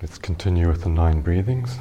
Let's continue with the nine breathings.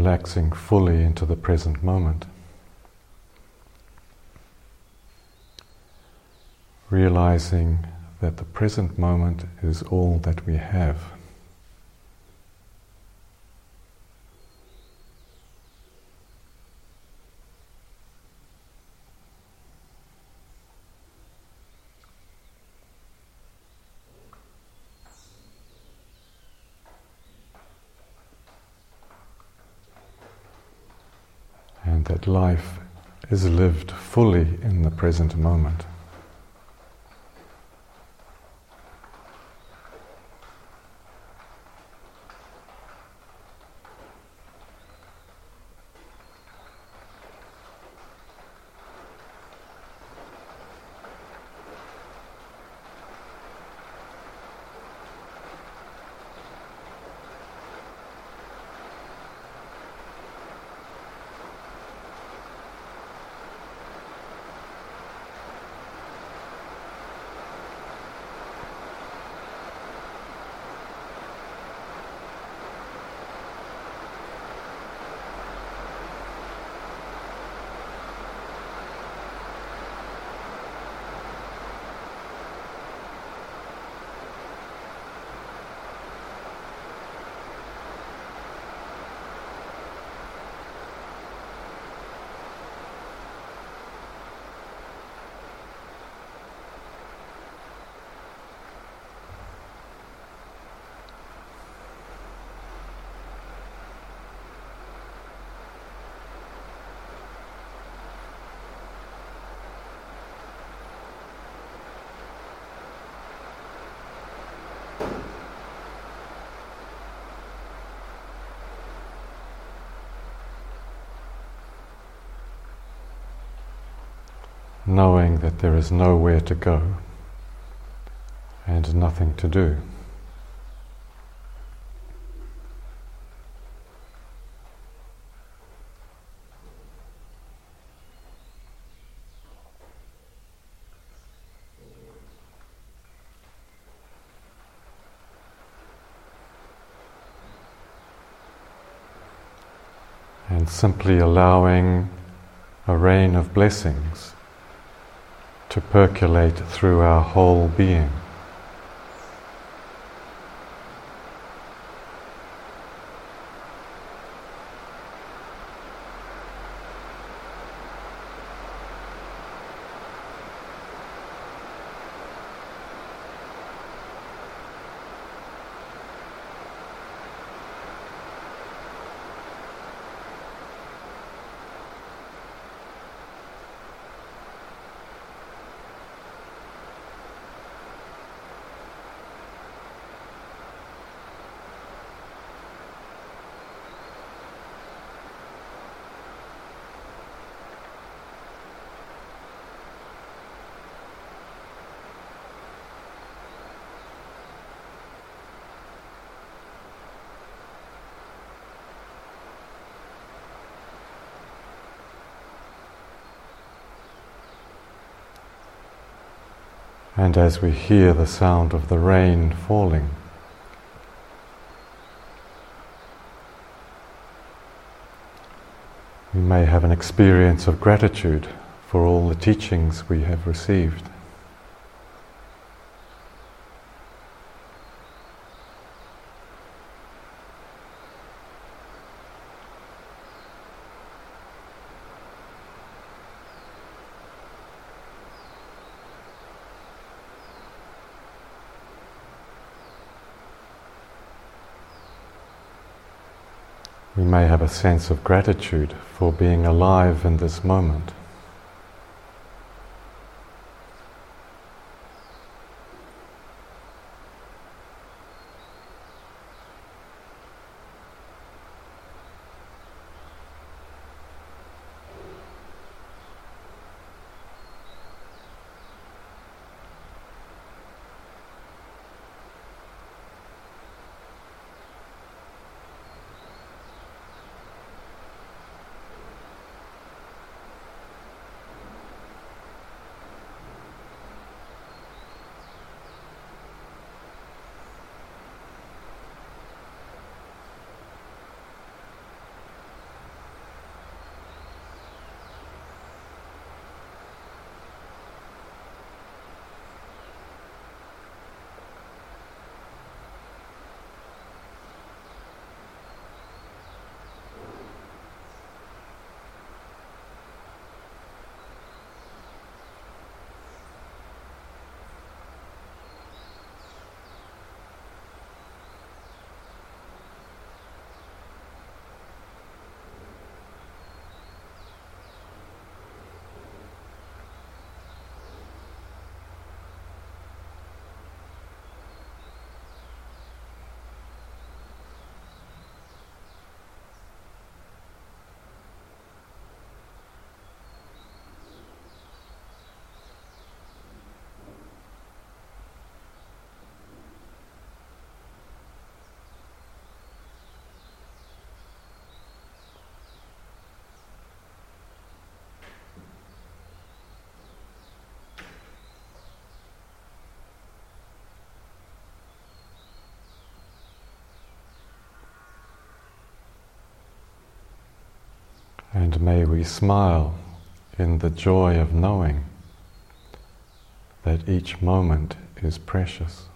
Relaxing fully into the present moment. Realizing that the present moment is all that we have. and that life is lived fully in the present moment. Knowing that there is nowhere to go and nothing to do. and simply allowing a rain of blessings to percolate through our whole being. And as we hear the sound of the rain falling, we may have an experience of gratitude for all the teachings we have received. We may have a sense of gratitude for being alive in this moment. And may we smile in the joy of knowing that each moment is precious.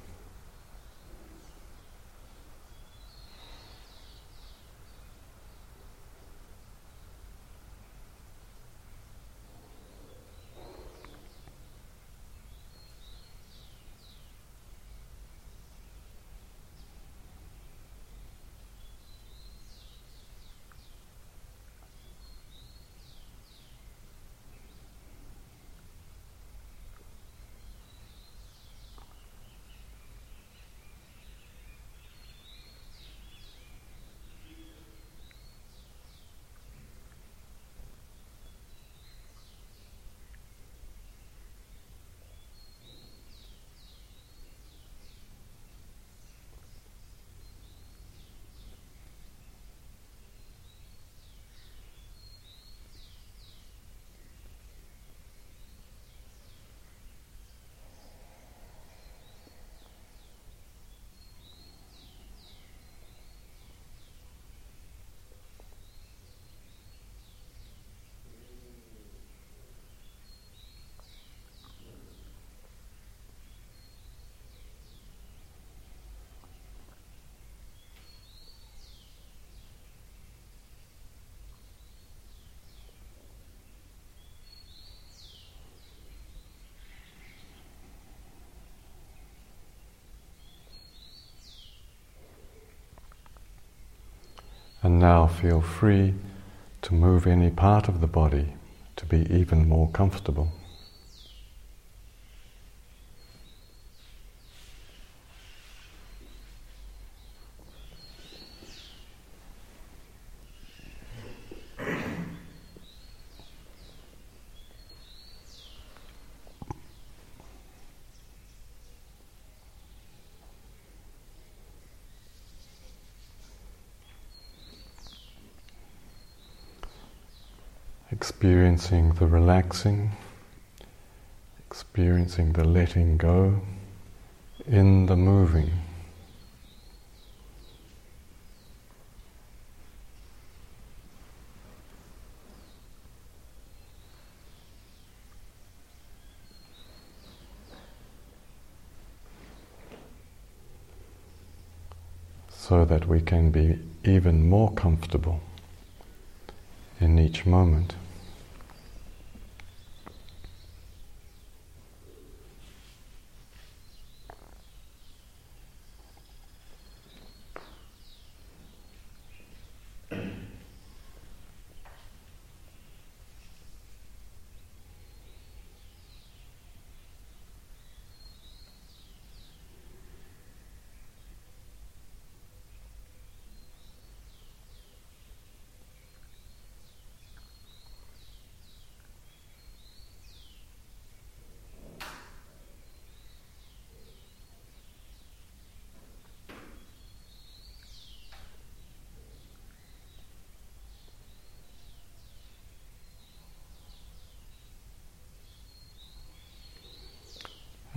Now feel free to move any part of the body to be even more comfortable. Experiencing the relaxing, experiencing the letting go in the moving. So that we can be even more comfortable in each moment.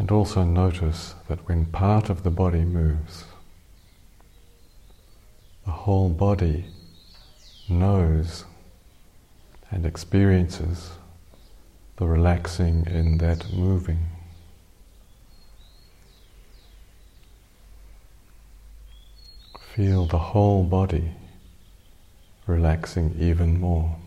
And also notice that when part of the body moves, the whole body knows and experiences the relaxing in that moving. Feel the whole body relaxing even more.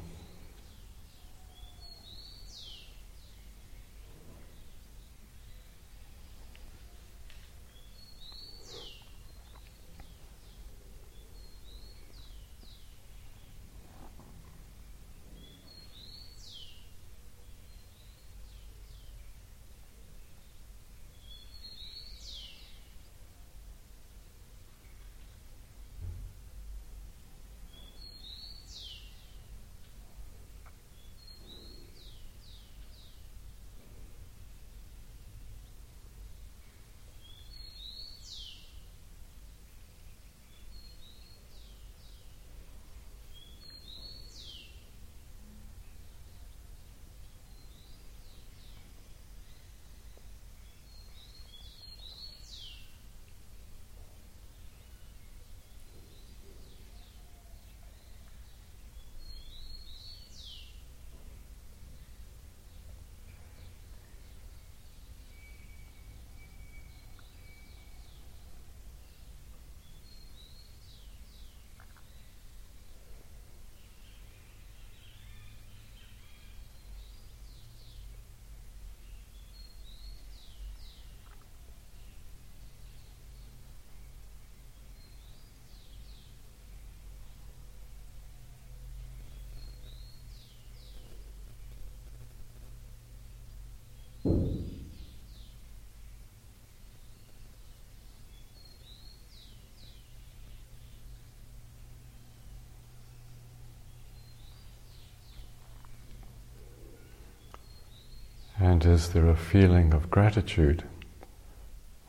And is there a feeling of gratitude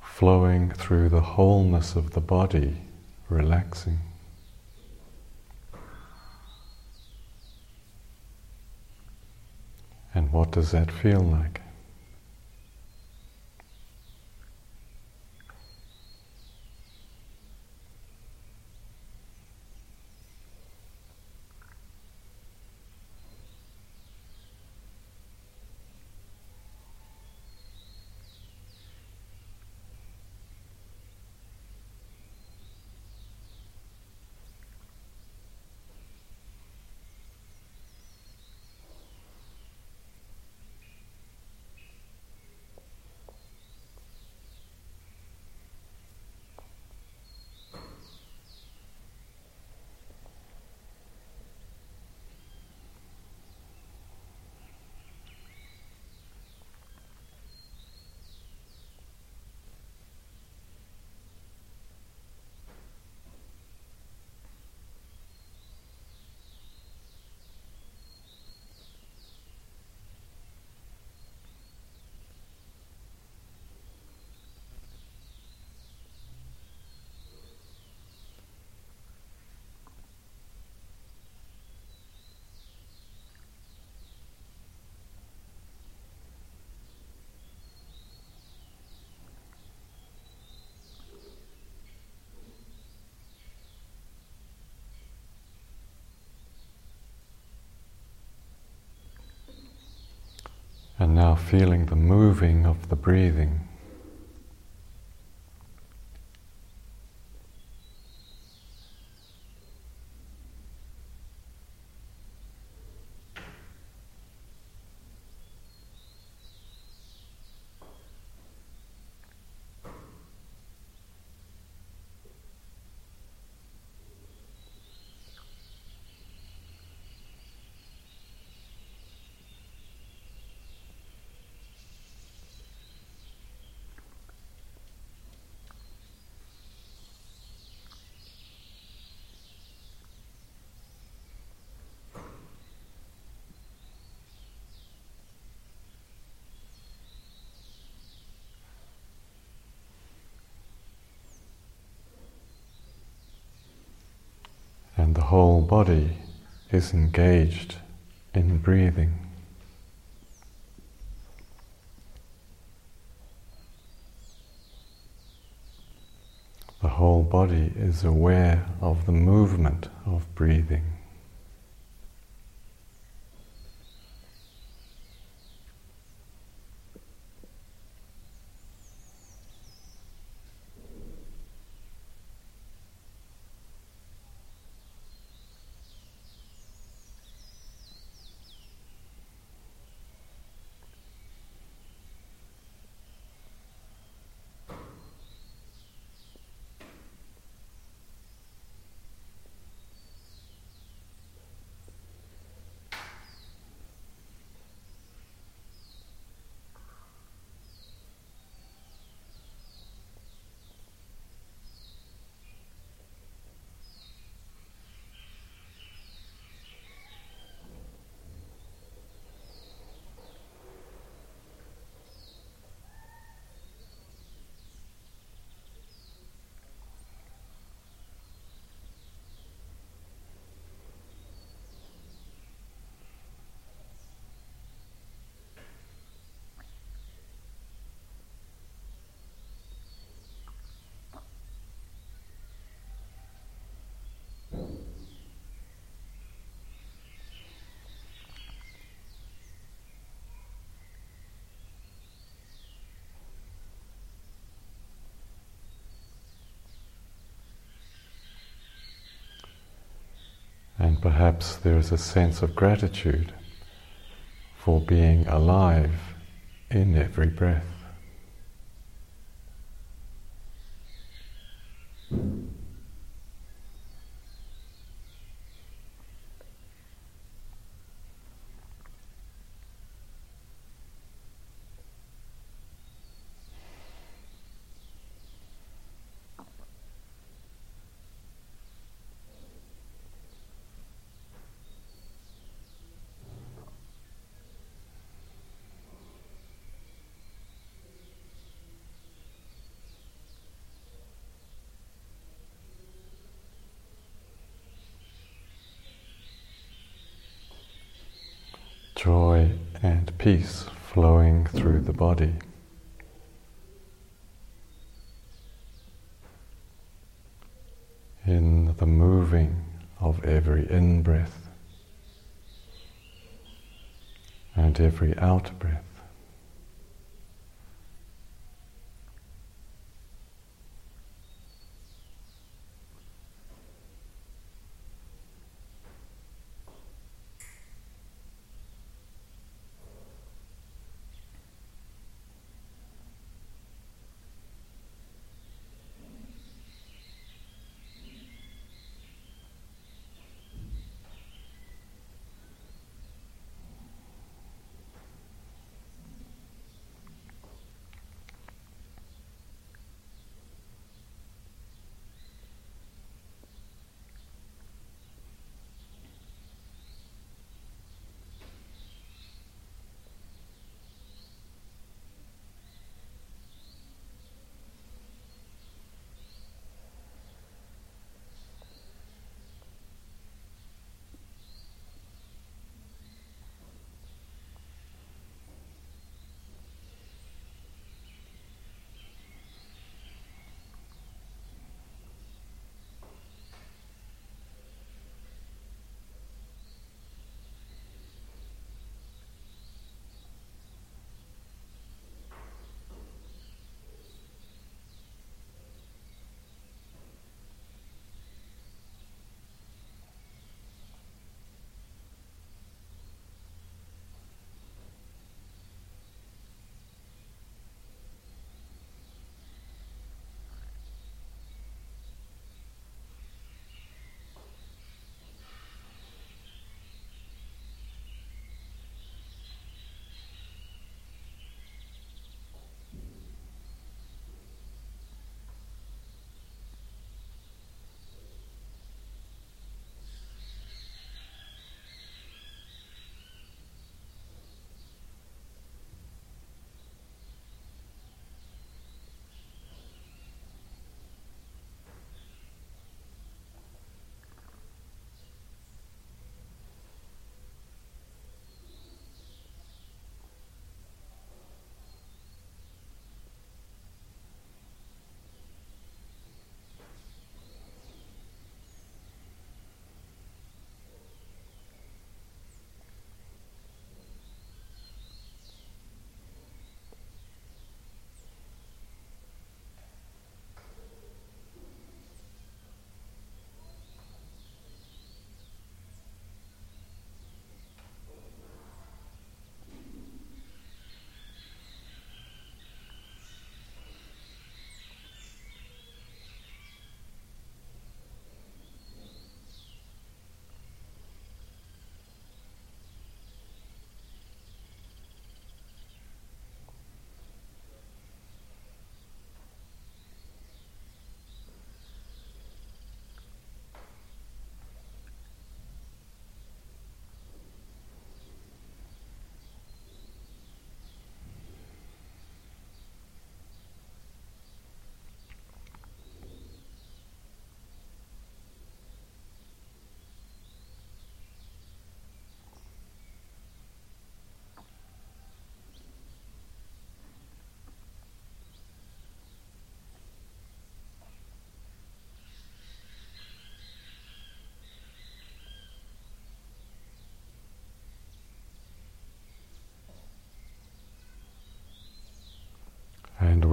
flowing through the wholeness of the body, relaxing? And what does that feel like? And now feeling the moving of the breathing. and the whole body is engaged in breathing. The whole body is aware of the movement of breathing. And perhaps there is a sense of gratitude for being alive in every breath. joy and peace flowing through the body. In the moving of every in breath and every out breath.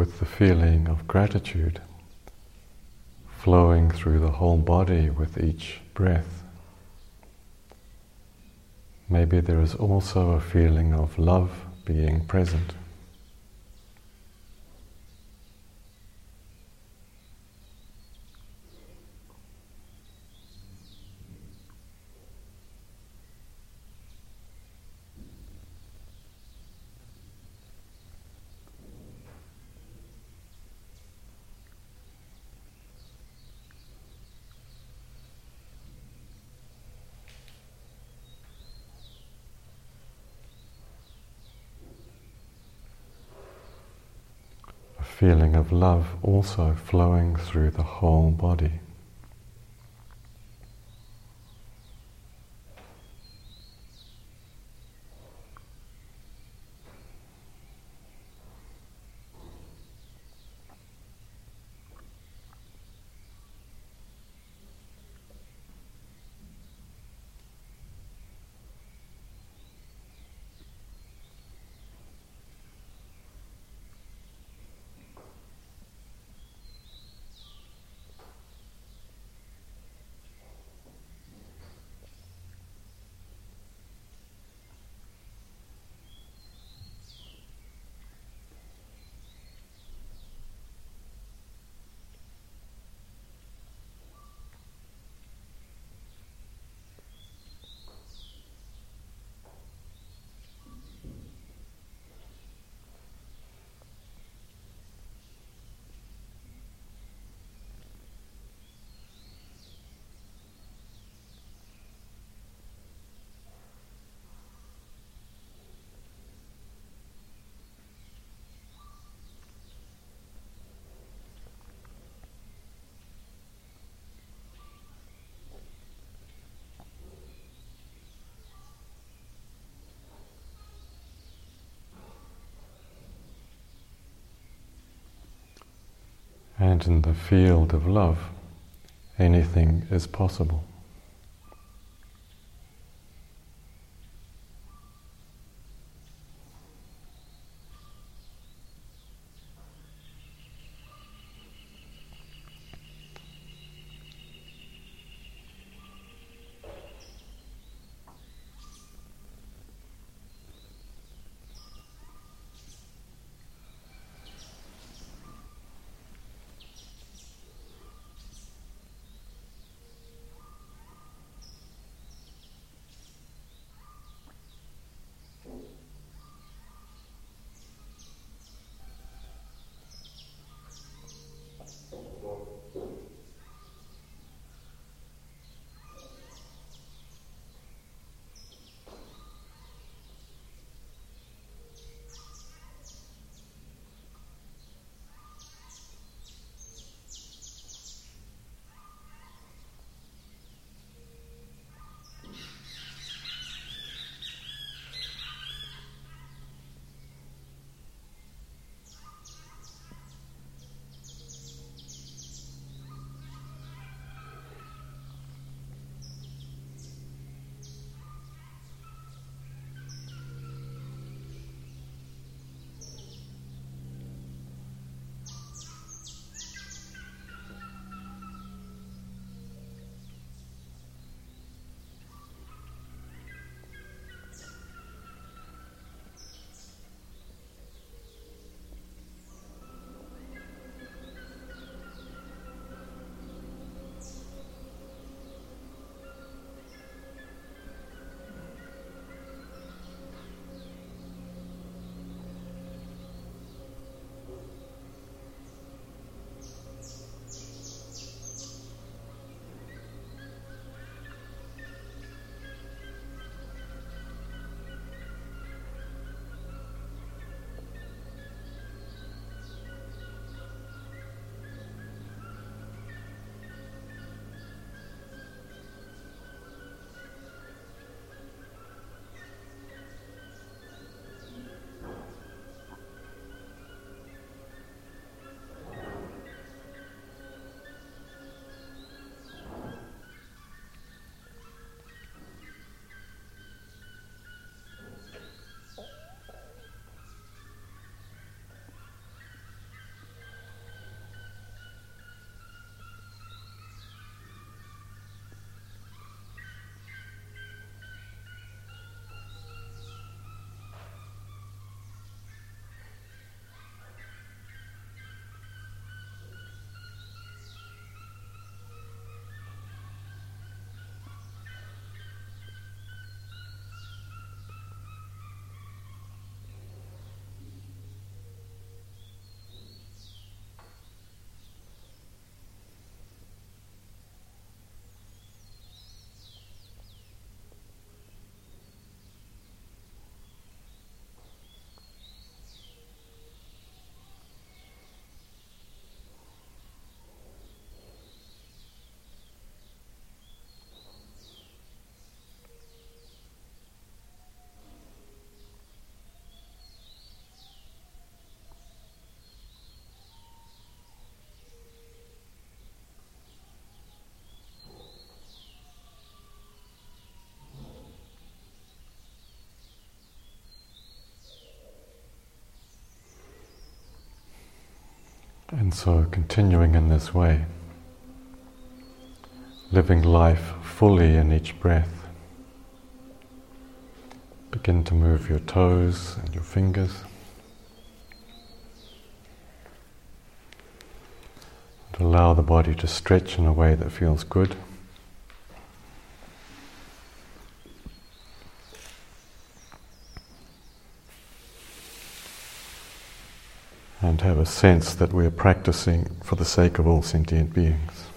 With the feeling of gratitude flowing through the whole body with each breath. Maybe there is also a feeling of love being present. feeling of love also flowing through the whole body. And in the field of love, anything is possible. And so, continuing in this way, living life fully in each breath. Begin to move your toes and your fingers. Allow the body to stretch in a way that feels good. And have a sense that we're practicing for the sake of all sentient beings.